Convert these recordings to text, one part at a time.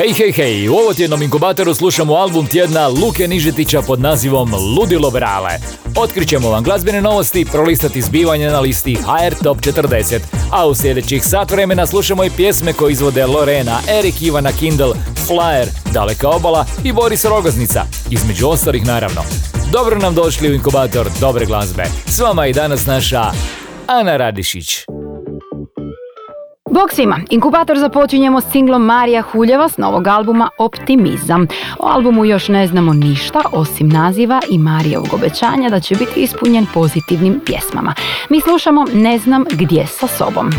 Hej, hej, hej, u ovo tjednom inkubatoru slušamo album tjedna Luke Nižetića pod nazivom Ludilo Brale. Otkrićemo vam glazbene novosti, prolistati zbivanje na listi HR Top 40, a u sljedećih sat vremena slušamo i pjesme koje izvode Lorena, Erik Ivana Kindle, Flyer, Daleka obala i Boris Rogoznica, između ostalih naravno. Dobro nam došli u inkubator dobre glazbe. S vama je danas naša Ana Radišić. Bog svima, inkubator započinjemo s singlom Marija Huljeva s novog albuma Optimizam. O albumu još ne znamo ništa osim naziva i Marijevog obećanja da će biti ispunjen pozitivnim pjesmama. Mi slušamo Ne znam gdje sa sobom.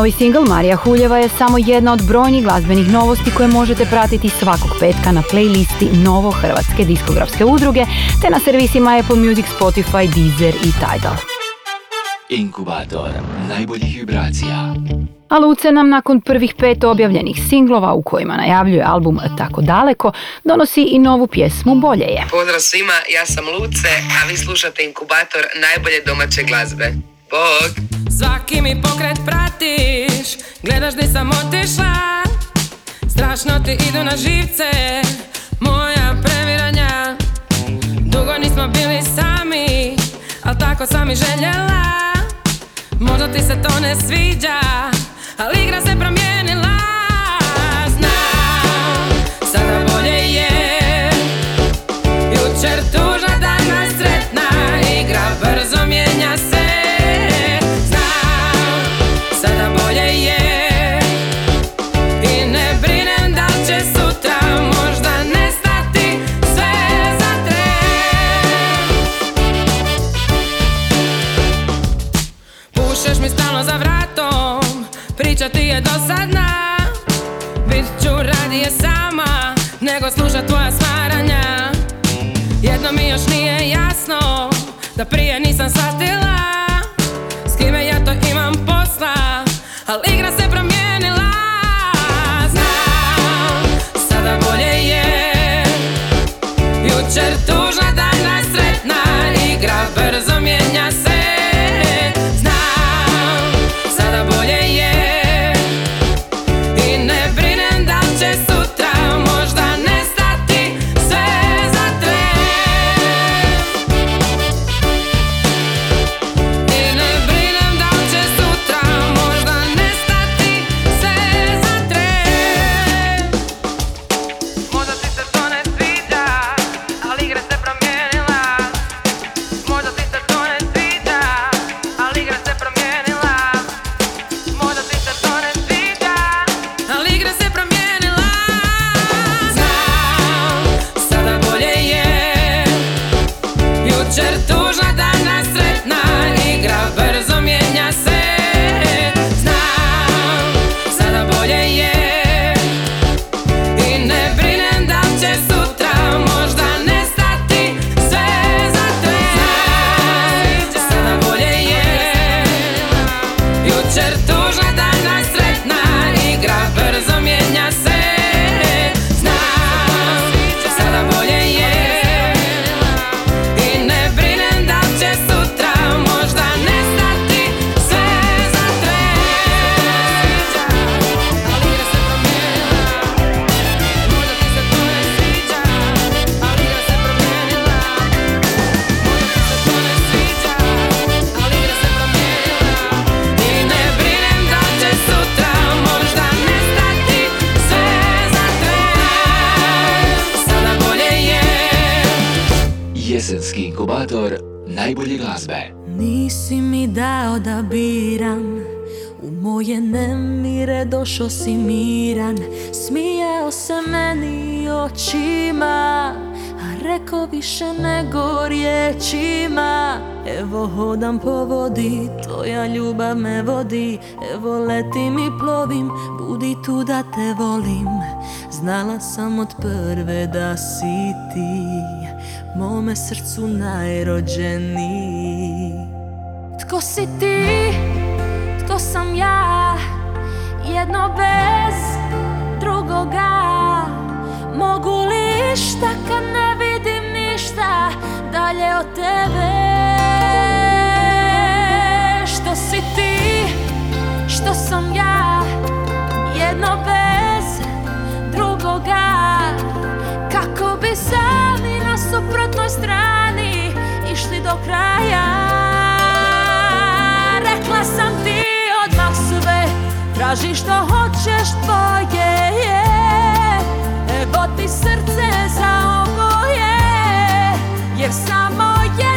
Novi singl Marija Huljeva je samo jedna od brojnih glazbenih novosti koje možete pratiti svakog petka na playlisti Novo Hrvatske diskografske udruge te na servisima Apple Music, Spotify, Deezer i Tidal. Inkubator najboljih vibracija. A Luce nam nakon prvih pet objavljenih singlova u kojima najavljuje album Tako daleko, donosi i novu pjesmu Bolje je. Pozdrav svima, ja sam Luce, a vi slušate Inkubator najbolje domaće glazbe. Bog! Svaki mi pokret pratiš, gledaš di sam otišla. Strašno ti idu na živce, moja previranja. Dugo nismo bili sami, al tako sam i željela. Možda ti se to ne sviđa, ali igra se promijenila Priča ti je dosadna Bit ću radije sama Nego slušat tvoja smaranja Jedno mi još nije jasno Da prije nisam shvatila S kime ja to imam posla Al igra se promijenila inkubator najbolje glazbe. Nisi mi dao da biram U moje nemire došao si miran. Smijao se meni očima A rekao više nego riječima. Evo hodam po vodi, tvoja ljubav me vodi. Evo letim i plovim, budi tu da te volim. Znala sam od prve da si ti Mome srcu najrođeniji. Tko si ti, tko sam ja? Jedno bez drugoga. Mogu li šta kad ne vidim ništa Dalje od tebe? Što si ti, što sam ja? Jedno bez drugoga strani Išli do kraja. Rekla sam ti odmah sve Traži što hoćeš tvoje je. Evo ti srce za oboje Jer samo jednom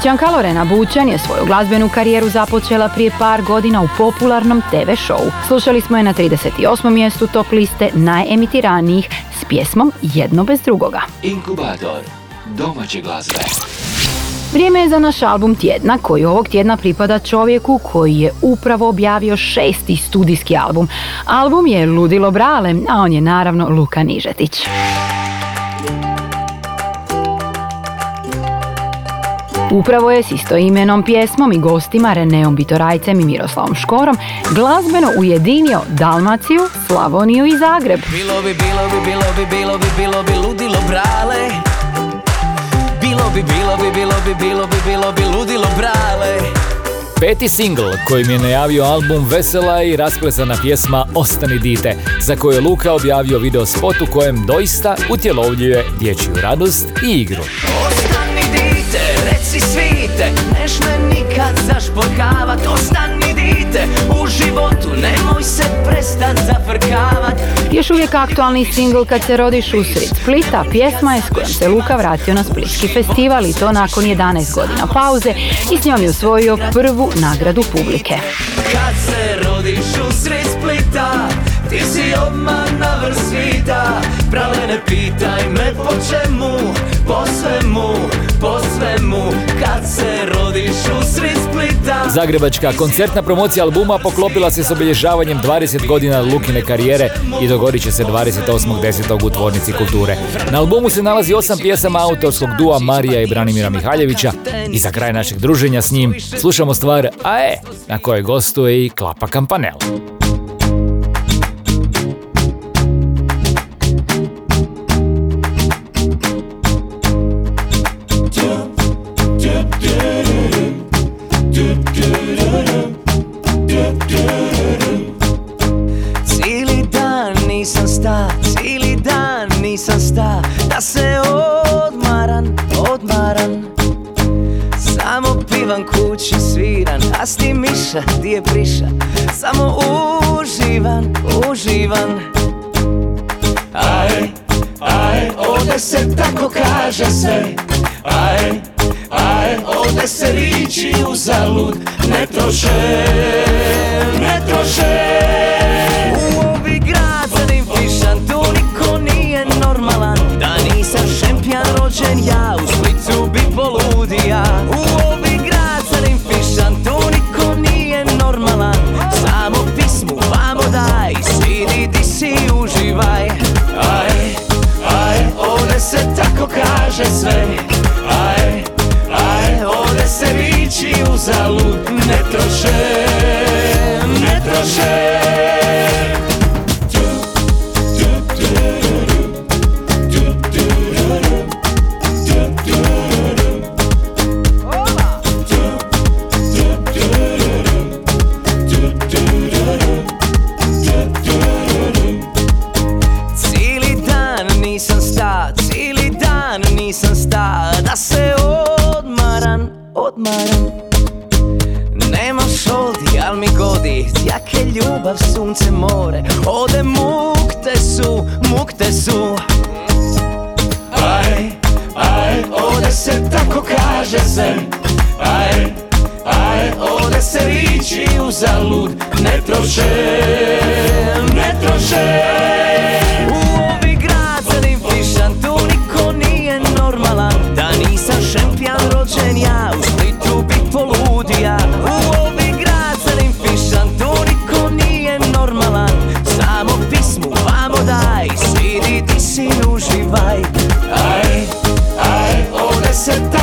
Splićanka Lorena Bućan je svoju glazbenu karijeru započela prije par godina u popularnom TV showu. Slušali smo je na 38. mjestu top liste najemitiranijih s pjesmom Jedno bez drugoga. Inkubator domaće glazbe. Vrijeme je za naš album tjedna koji ovog tjedna pripada čovjeku koji je upravo objavio šesti studijski album. Album je Ludilo Brale, a on je naravno Luka Nižetić. Upravo je s istoimenom pjesmom i gostima Reneom Bitorajcem i Miroslavom Škorom glazbeno ujedinio Dalmaciju, Slavoniju i Zagreb. Bilo bi, bilo bi, bilo bi, bilo bi, bilo bi ludilo brale Bilo bi, bilo bi, bilo bi, bilo bi, bilo bi ludilo brale Peti singl kojim je najavio album Vesela i rasplesana pjesma Ostani dite, za koju je Luka objavio video spot u kojem doista utjelovljuje dječju radost i igru. Ostani dite, reci svite. Neš me nikad zašporkavat Ostani dite, u životu Nemoj se prestat zafrkavat. Još uvijek aktualni singl Kad se rodiš usred Splita, pjesma je s kojom se Luka vratio na Splitski festival i to nakon 11 godina pauze i s njom je osvojio prvu nagradu publike. Kad se rodiš usred Splita Ti si obmana vrh svita. Prale ne pitaj me po čemu Po svemu, svemu Kad se rodiš usred Splita Zagrebačka koncertna promocija albuma poklopila se s obilježavanjem 20 godina Lukine karijere i dogodit će se 28.10. u Tvornici kulture. Na albumu se nalazi osam pjesama autorskog dua Marija i Branimira Mihaljevića i za kraj našeg druženja s njim slušamo stvar AE, na kojoj gostuje i Klapa Kampanel. Troše,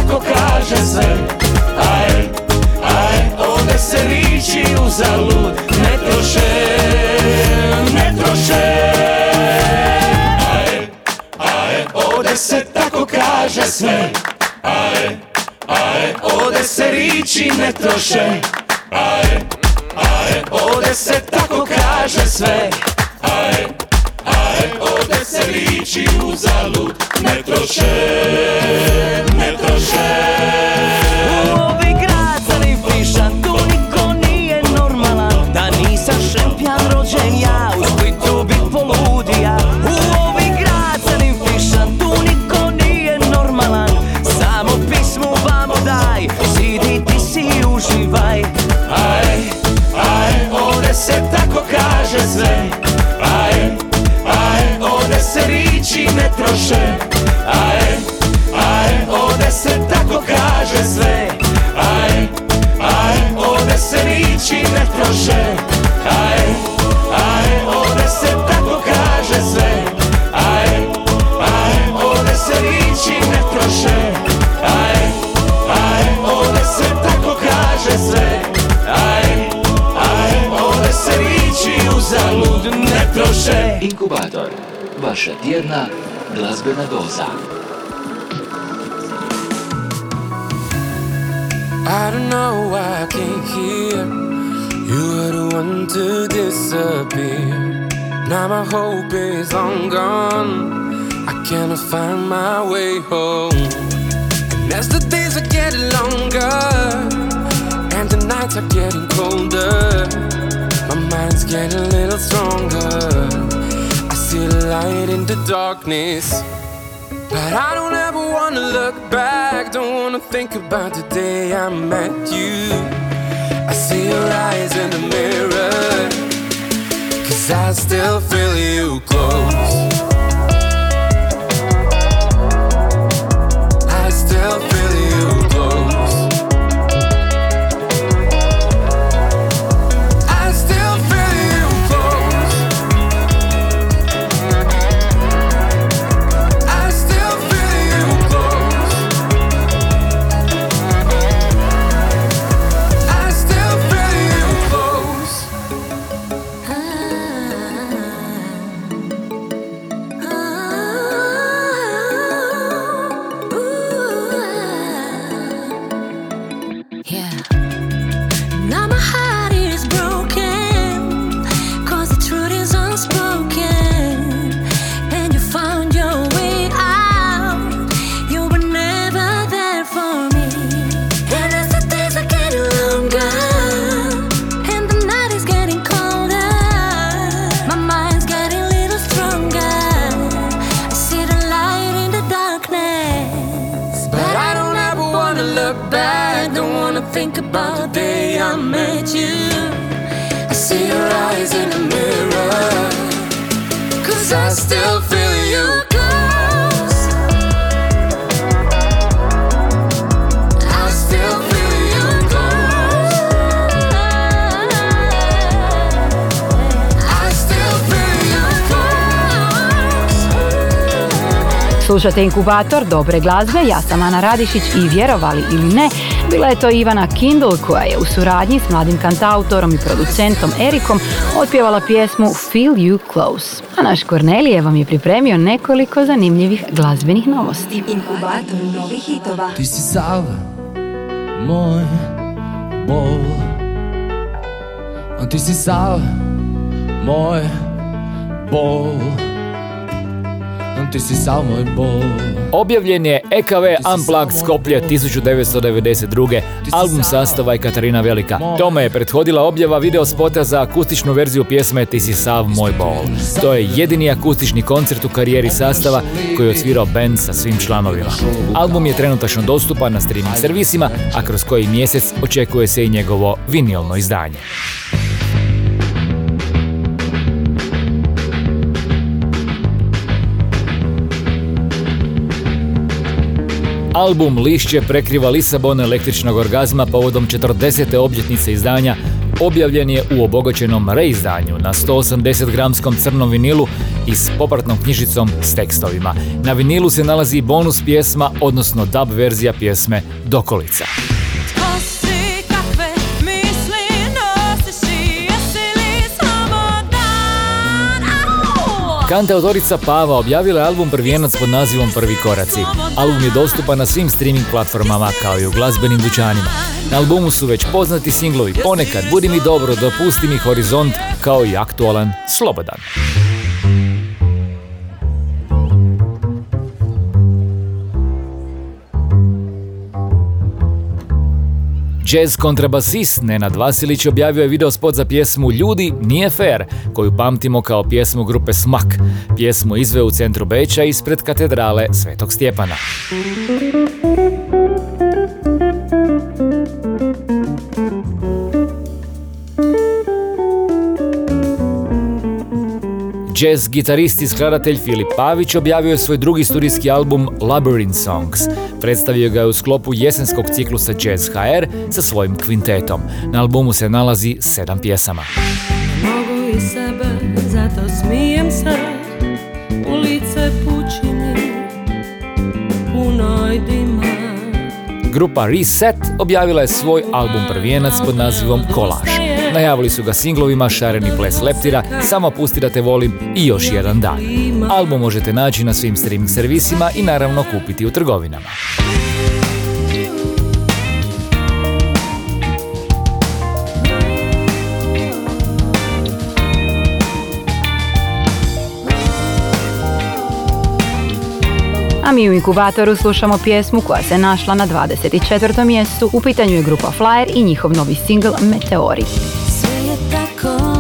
tako kaže sve. Aj, aj, ovdje se riči uzalud Ne troše, ne troše. Aj, aj, ovdje se tako kaže sve. Aj, aj, ovdje se riči ne troše. Aj, aj, ovdje se tako kaže sve. Aj, se riči uzalud Ne troše, ne troše. U ovi grad tu niko nije normalan Da nisam šempljan rođen ja, troše. Ae, ae, ovde se tako kaže sve. Ae, ae, ovde se riči ne troše. Ae, ae, ovde se tako kaže sve. Ae, ae, ovde se riči ne troše. Ae, ae, ovde se tako kaže sve. Ae, ae, ovde se riči uzalud ne troše. Inkubator, doza. I don't know why I can't hear. You were the one to disappear. Now my hope is long gone. I cannot find my way home. And as the days are getting longer, and the nights are getting colder, my mind's getting a little stronger. Light in the darkness. But I don't ever wanna look back, don't wanna think about the day I met you. I see your eyes in the mirror, cause I still feel you close. Back, don't wanna think about the day I met you. I see your eyes in the mirror, cause I still feel you Slušate inkubator dobre glazbe, ja sam Ana Radišić i vjerovali ili ne, bila je to Ivana Kindle koja je u suradnji s mladim kantautorom i producentom Erikom otpjevala pjesmu Feel You Close. A naš Kornelije vam je pripremio nekoliko zanimljivih glazbenih novosti. Inkubator novih hitova. Ti si sav moj bol Ti si sav moj bol Ti si sav moj bol Objavljen je EKV Unplugged Skoplje 1992. Album sastava je Katarina Velika. Tome je prethodila objava video spota za akustičnu verziju pjesme Ti si sav moj bol. To je jedini akustični koncert u karijeri sastava koji je odsvirao band sa svim članovima. Album je trenutačno dostupan na streaming servisima, a kroz koji mjesec očekuje se i njegovo vinilno izdanje. Album Lišće prekriva Lisabon električnog orgazma povodom 40. obljetnice izdanja objavljen je u obogaćenom reizdanju na 180 gramskom crnom vinilu i s popratnom knjižicom s tekstovima. Na vinilu se nalazi bonus pjesma, odnosno dub verzija pjesme Dokolica. Kantautorica Pava objavila je album Prvijenac pod nazivom Prvi koraci. Album je dostupan na svim streaming platformama kao i u glazbenim dućanima. Na albumu su već poznati singlovi Ponekad, Budi mi dobro, Dopusti mi horizont, kao i aktualan Slobodan. Jazz kontrabasist Nenad Vasilić objavio je video spot za pjesmu Ljudi nije fair, koju pamtimo kao pjesmu grupe Smak. Pjesmu izveo u centru Beča ispred katedrale Svetog Stjepana. Jazz gitarist i skladatelj Filip Pavić objavio je svoj drugi studijski album Labyrinth Songs. Predstavio ga je u sklopu jesenskog ciklusa Jazz HR sa svojim kvintetom. Na albumu se nalazi sedam pjesama. Mogu i sebe, zato smijem se U lice pučini Punoj dima Grupa Reset objavila je svoj album prvijenac pod nazivom Kolaž. Najavili su ga singlovima Šareni ples leptira, Samo pusti da te volim i još jedan dan. Album možete naći na svim streaming servisima i naravno kupiti u trgovinama. A mi u inkubatoru slušamo pjesmu koja se našla na 24. mjestu. U pitanju je grupa Flyer i njihov novi singl Meteori. Sve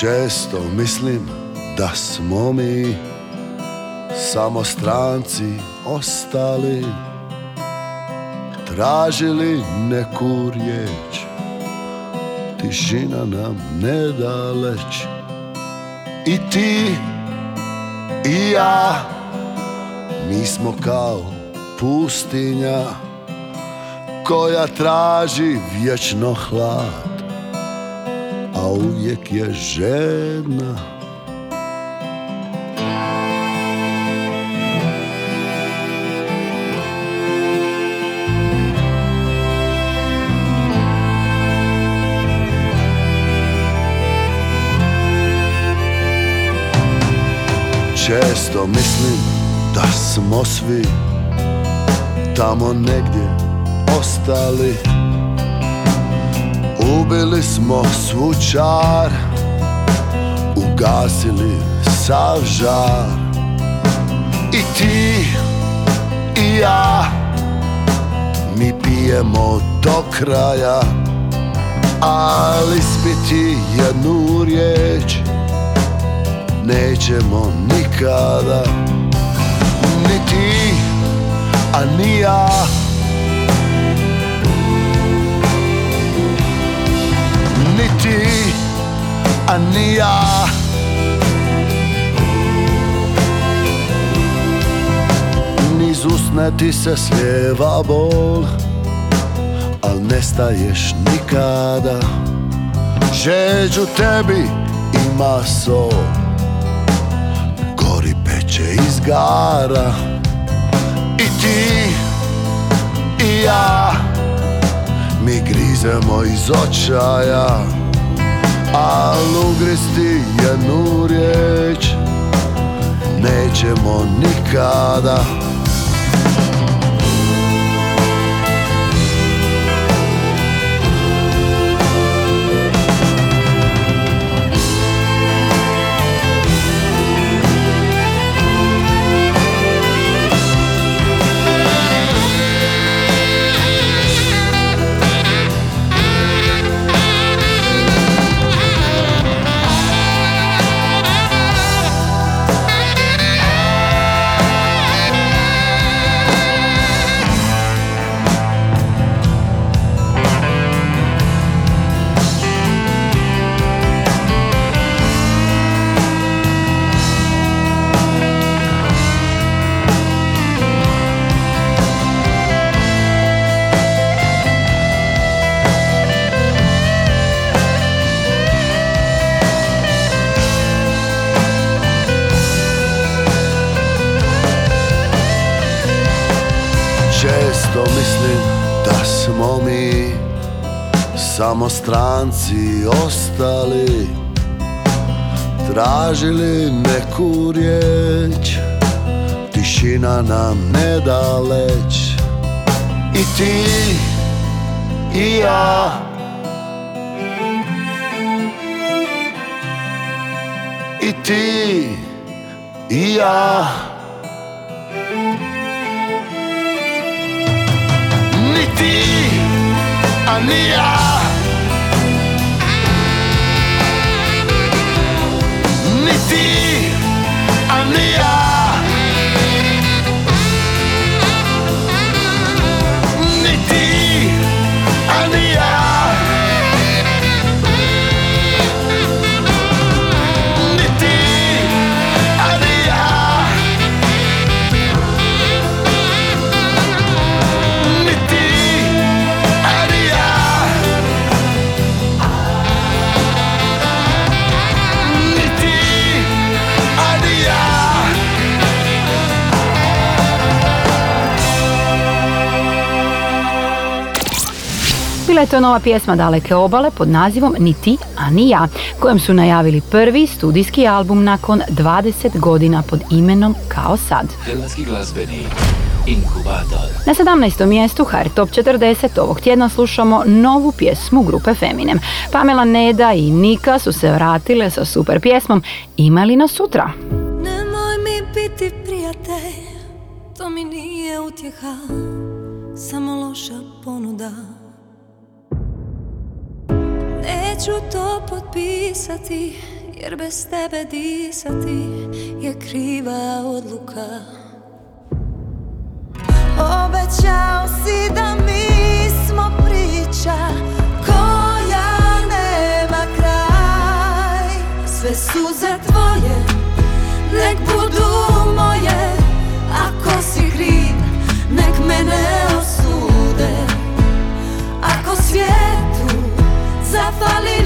Često mislim da smo mi samo stranci ostali Tražili neku riječ. Tišina nam ne da leć I ti i ja Mi smo kao pustinja Koja traži vječno hlad uvijek je žedna Često mislim da smo svi tamo negdje ostali Ubili smo svučar Ugasili sav žar. I ti i ja Mi pijemo do kraja. Ali spiti jednu riječ Nećemo nikada. Ni ti, a ni ja. Ti, a ni ja. Niz usne ti se slijeva bol Al nestaješ nikada. Žeđu tebi ima sol Gori peče izgara I ti i ja Mi grizemo iz očaja Al ugristi jednu riječ Nećemo nikada Samo stranci ostali Tražili neku riječ. Tišina nam ne da I ti i ja. I ti i ja. Ni ti, a ni ja Bila je to nova pjesma Daleke obale pod nazivom Ni ti, a ni ja, kojom su najavili prvi studijski album nakon 20 godina pod imenom Kao sad. Hrvatski glazbeni inkubator. Na 17. mjestu HR Top 40 ovog tjedna slušamo novu pjesmu grupe Feminem. Pamela Neda i Nika su se vratile sa super pjesmom Imali nas sutra. Nemoj mi biti prijatelj, to mi nije utjeha, samo loša ponuda. Neću to potpisati, jer bez tebe disati je kriva odluka. Obećao si da mi smo priča koja nema kraj Sve suze tvoje nek budu moje Ako si kriv nek me ne thought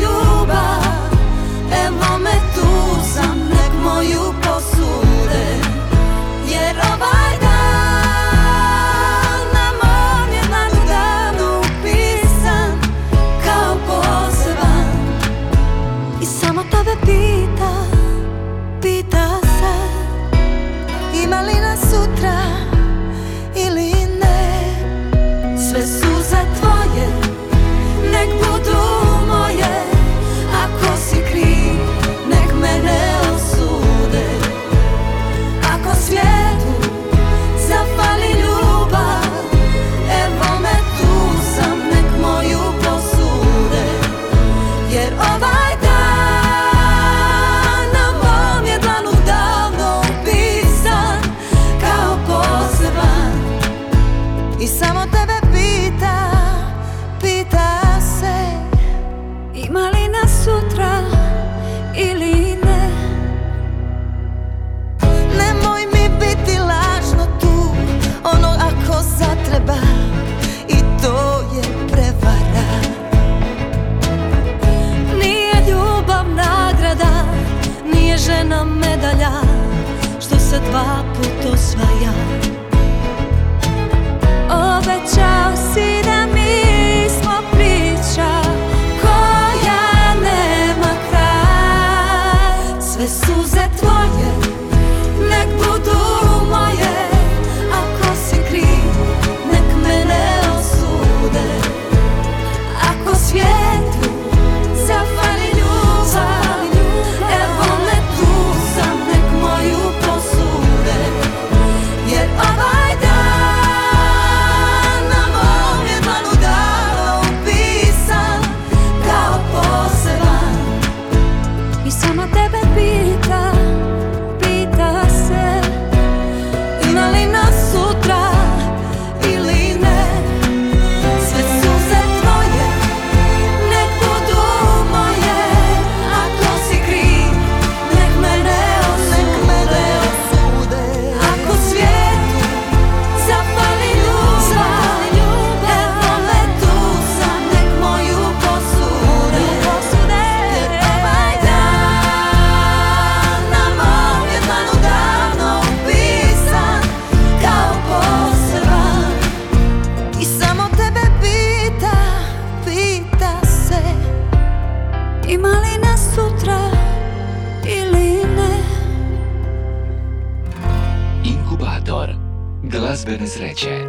glazbene sreće.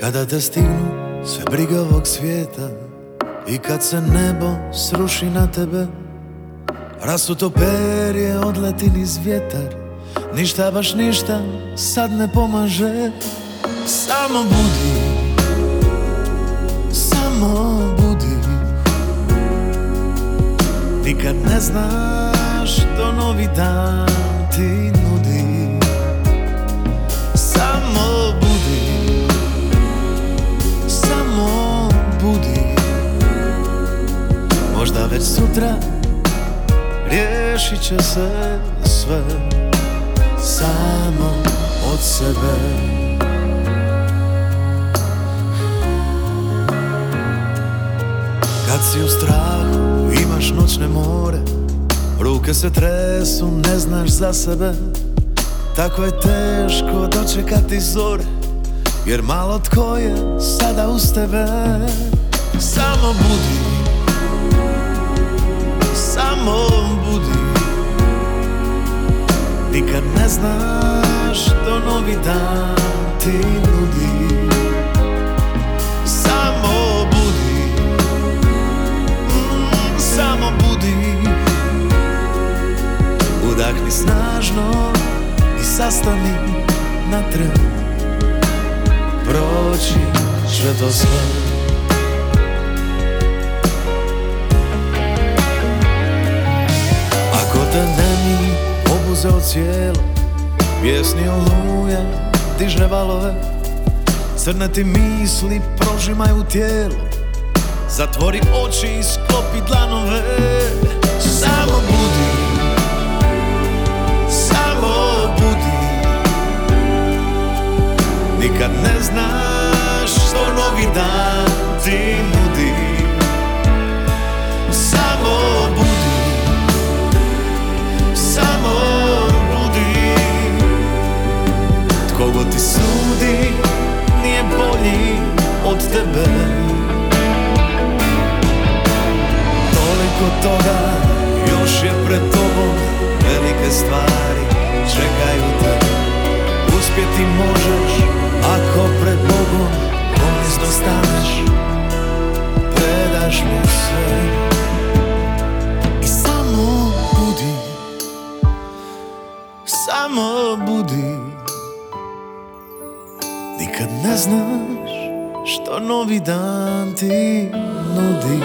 Kada te stignu sve briga ovog svijeta I kad se nebo sruši na tebe Rasuto perje odleti niz vjetar Ništa baš ništa sad ne pomaže Samo budi budi. Nikad ne znaš što novi dan ti nudi. Samo budi. Samo budi. Možda već sutra Riješit će se sve Samo od sebe Kad si u strahu, imaš noćne more. Ruke se tresu, ne znaš za sebe. Tako je teško dočekati zore Jer malo tko je sada uz tebe. Samo budi Samo budi. Nikad ne znaš što novi dan ti nudi Udahni snažno i sastani na tren. Proći će to sve Ako te nemi obuzeo cijelo Pjesni oluje, diže valove. Crne ti misli prožimaju tijelo Zatvori oči i sklopi dlanove. Samo Nikad ne znaš što novi dan ti nudi. Samo budi Samo budi. Tko god ti sudi Nije bolji od tebe. Toliko toga još je pred tobom Velike stvari čekaju te. Uspjeti možeš ako pred Bogom Ponizno staneš Predaš mu sve. I samo budi Samo budi. Nikad ne znaš što novi dan ti nudi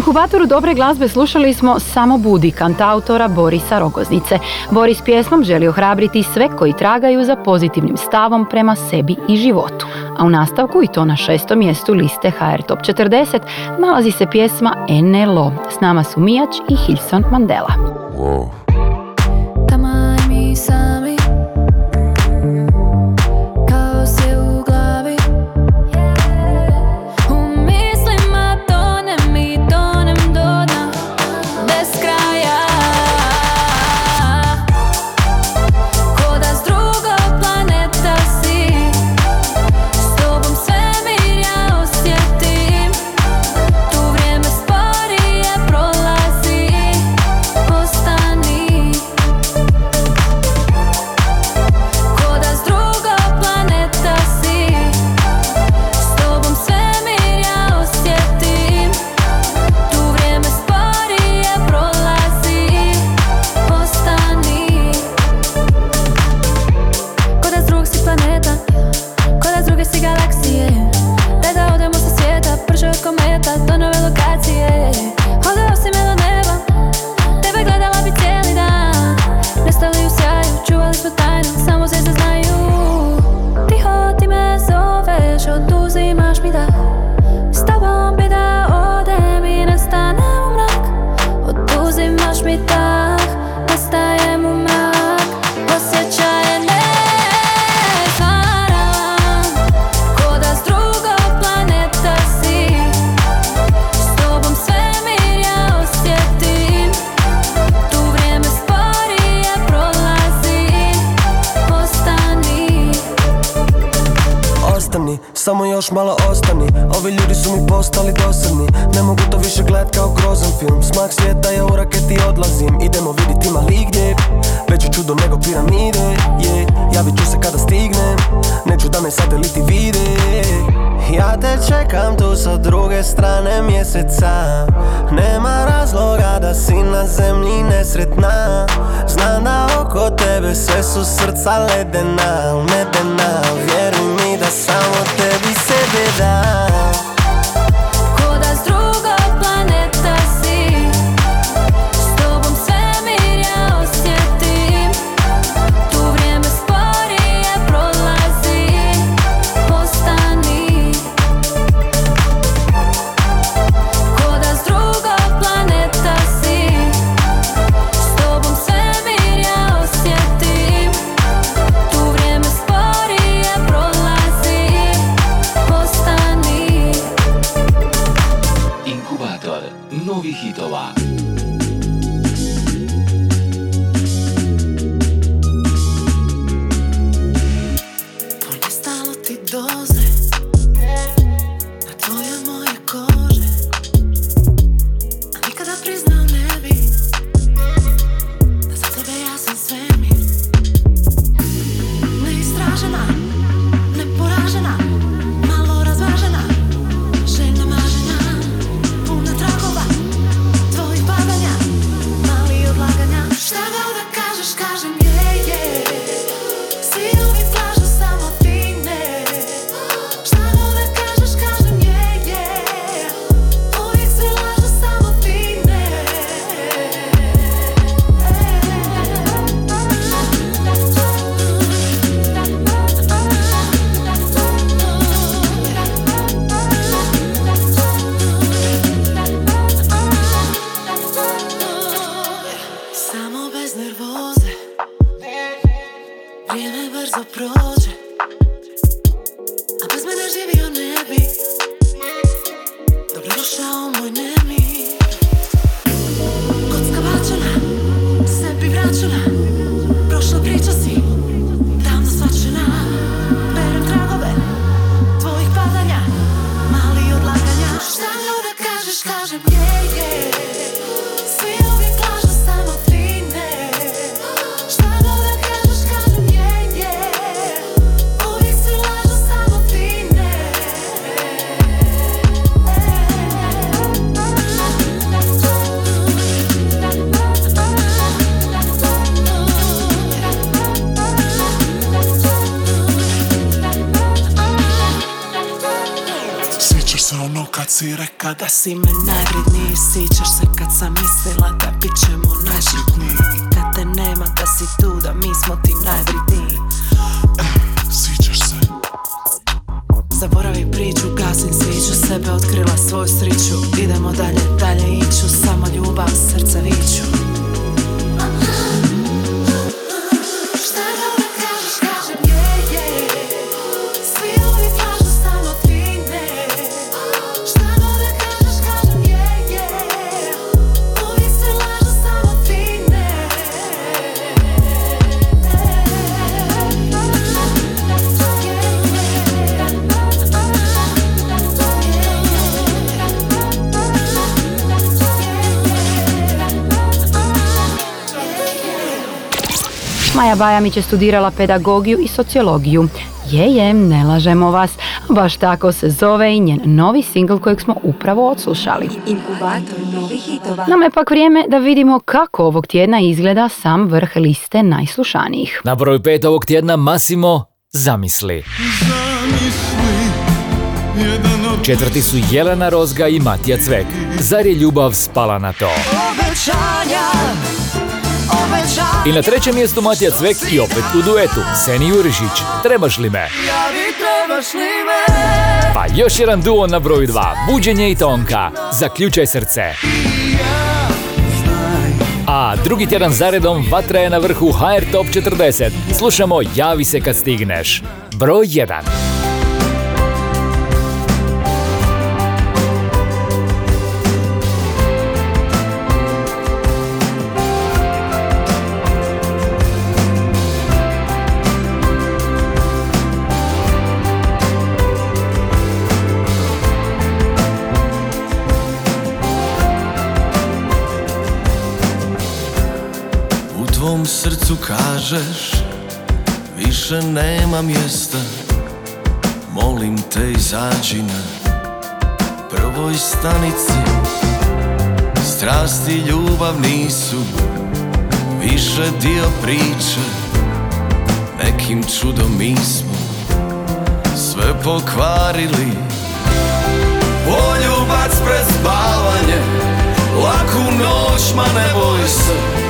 inkubatoru dobre glazbe slušali smo Samo budi kantautora Borisa Rogoznice. Boris pjesmom želi ohrabriti sve koji tragaju za pozitivnim stavom prema sebi i životu. A u nastavku, i to na šestom mjestu liste HR Top 40, nalazi se pjesma NLO. S nama su Mijač i Hilson Mandela. Taman Inclusive you. Maja Bajamić je studirala pedagogiju i sociologiju. Je, je, ne lažemo vas. Baš tako se zove i njen novi singl kojeg smo upravo odslušali. Nama je pak vrijeme da vidimo kako ovog tjedna izgleda sam vrh liste najslušanijih. Na broj pet ovog tjedna Masimo Zamisli. Zamisli Četvrti su Jelena Rozga i Matija Cvek. Zar je ljubav spala na to? Obećanja i na trećem mjestu Matija Cvek i opet u duetu Seni Jurišić, Trebaš li me? Pa još jedan duo na broju 2, Buđenje i Tonka, Zaključaj srce. A drugi tjedan zaredom vatra je na vrhu HR Top 40. Slušamo Javi se kad stigneš. Broj 1. Tvom srcu kažeš Više nema mjesta. Molim te izađi na Prvoj stanici. Strasti ljubav nisu Više dio priče. Nekim čudom mi smo Sve pokvarili. Poljubac pred spavanje Laku noć, ma ne boj se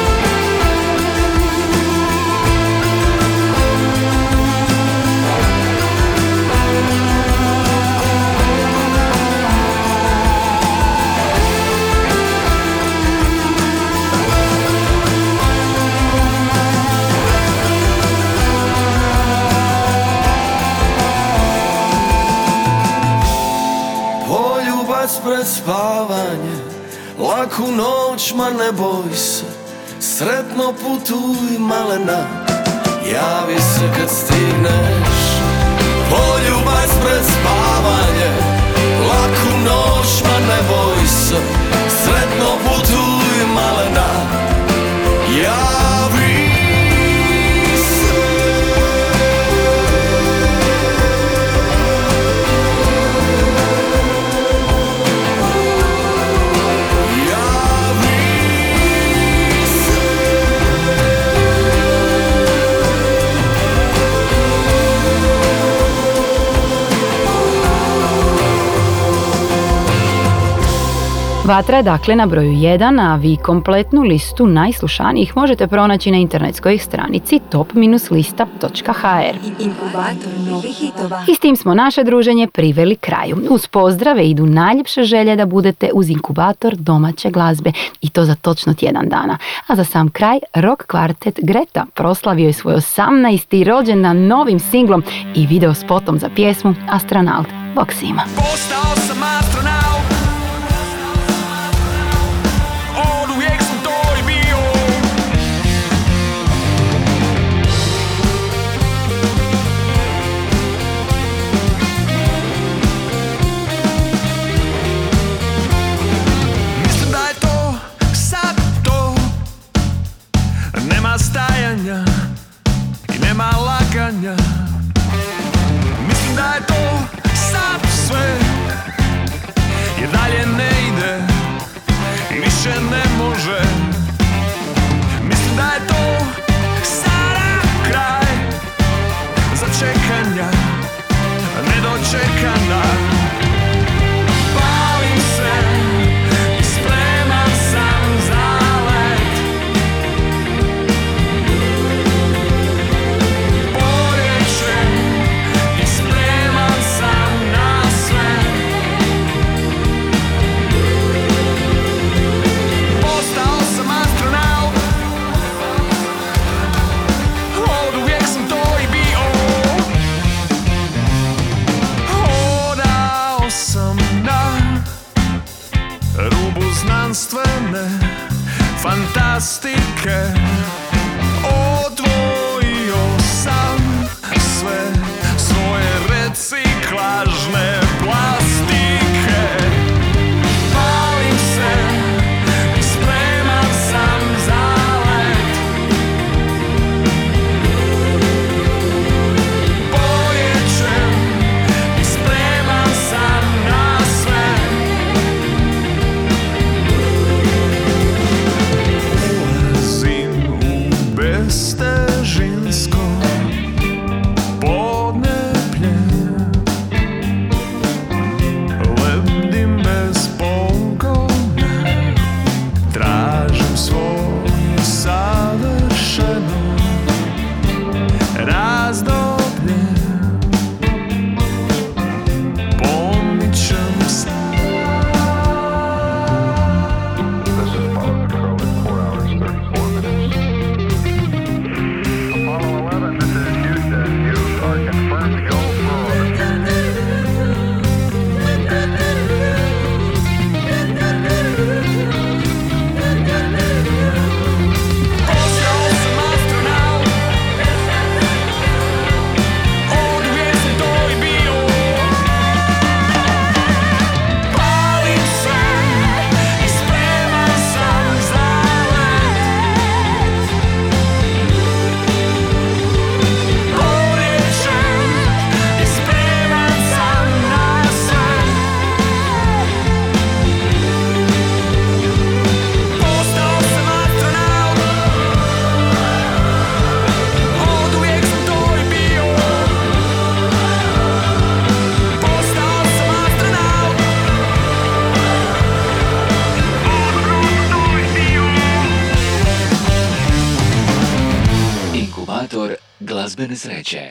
Laku noć, ma ne boj se. Sretno putuj malena Javi se kad stigneš. Poljubac pred spavanje. Laku noć, ma ne boj se. Sretno putuj malena Vatra je dakle na broju 1, a vi kompletnu listu najslušanijih možete pronaći na internetskoj stranici top-lista.hr. Inkubator novih hitova. I s tim smo naše druženje priveli kraju. Uz pozdrave idu najljepše želje da budete uz inkubator domaće glazbe i to za točno tjedan dana. A za sam kraj rock kvartet Greta proslavio je svoj 18. rođendan novim singlom i video spotom za pjesmu Astronaut. Bog svima. незрече.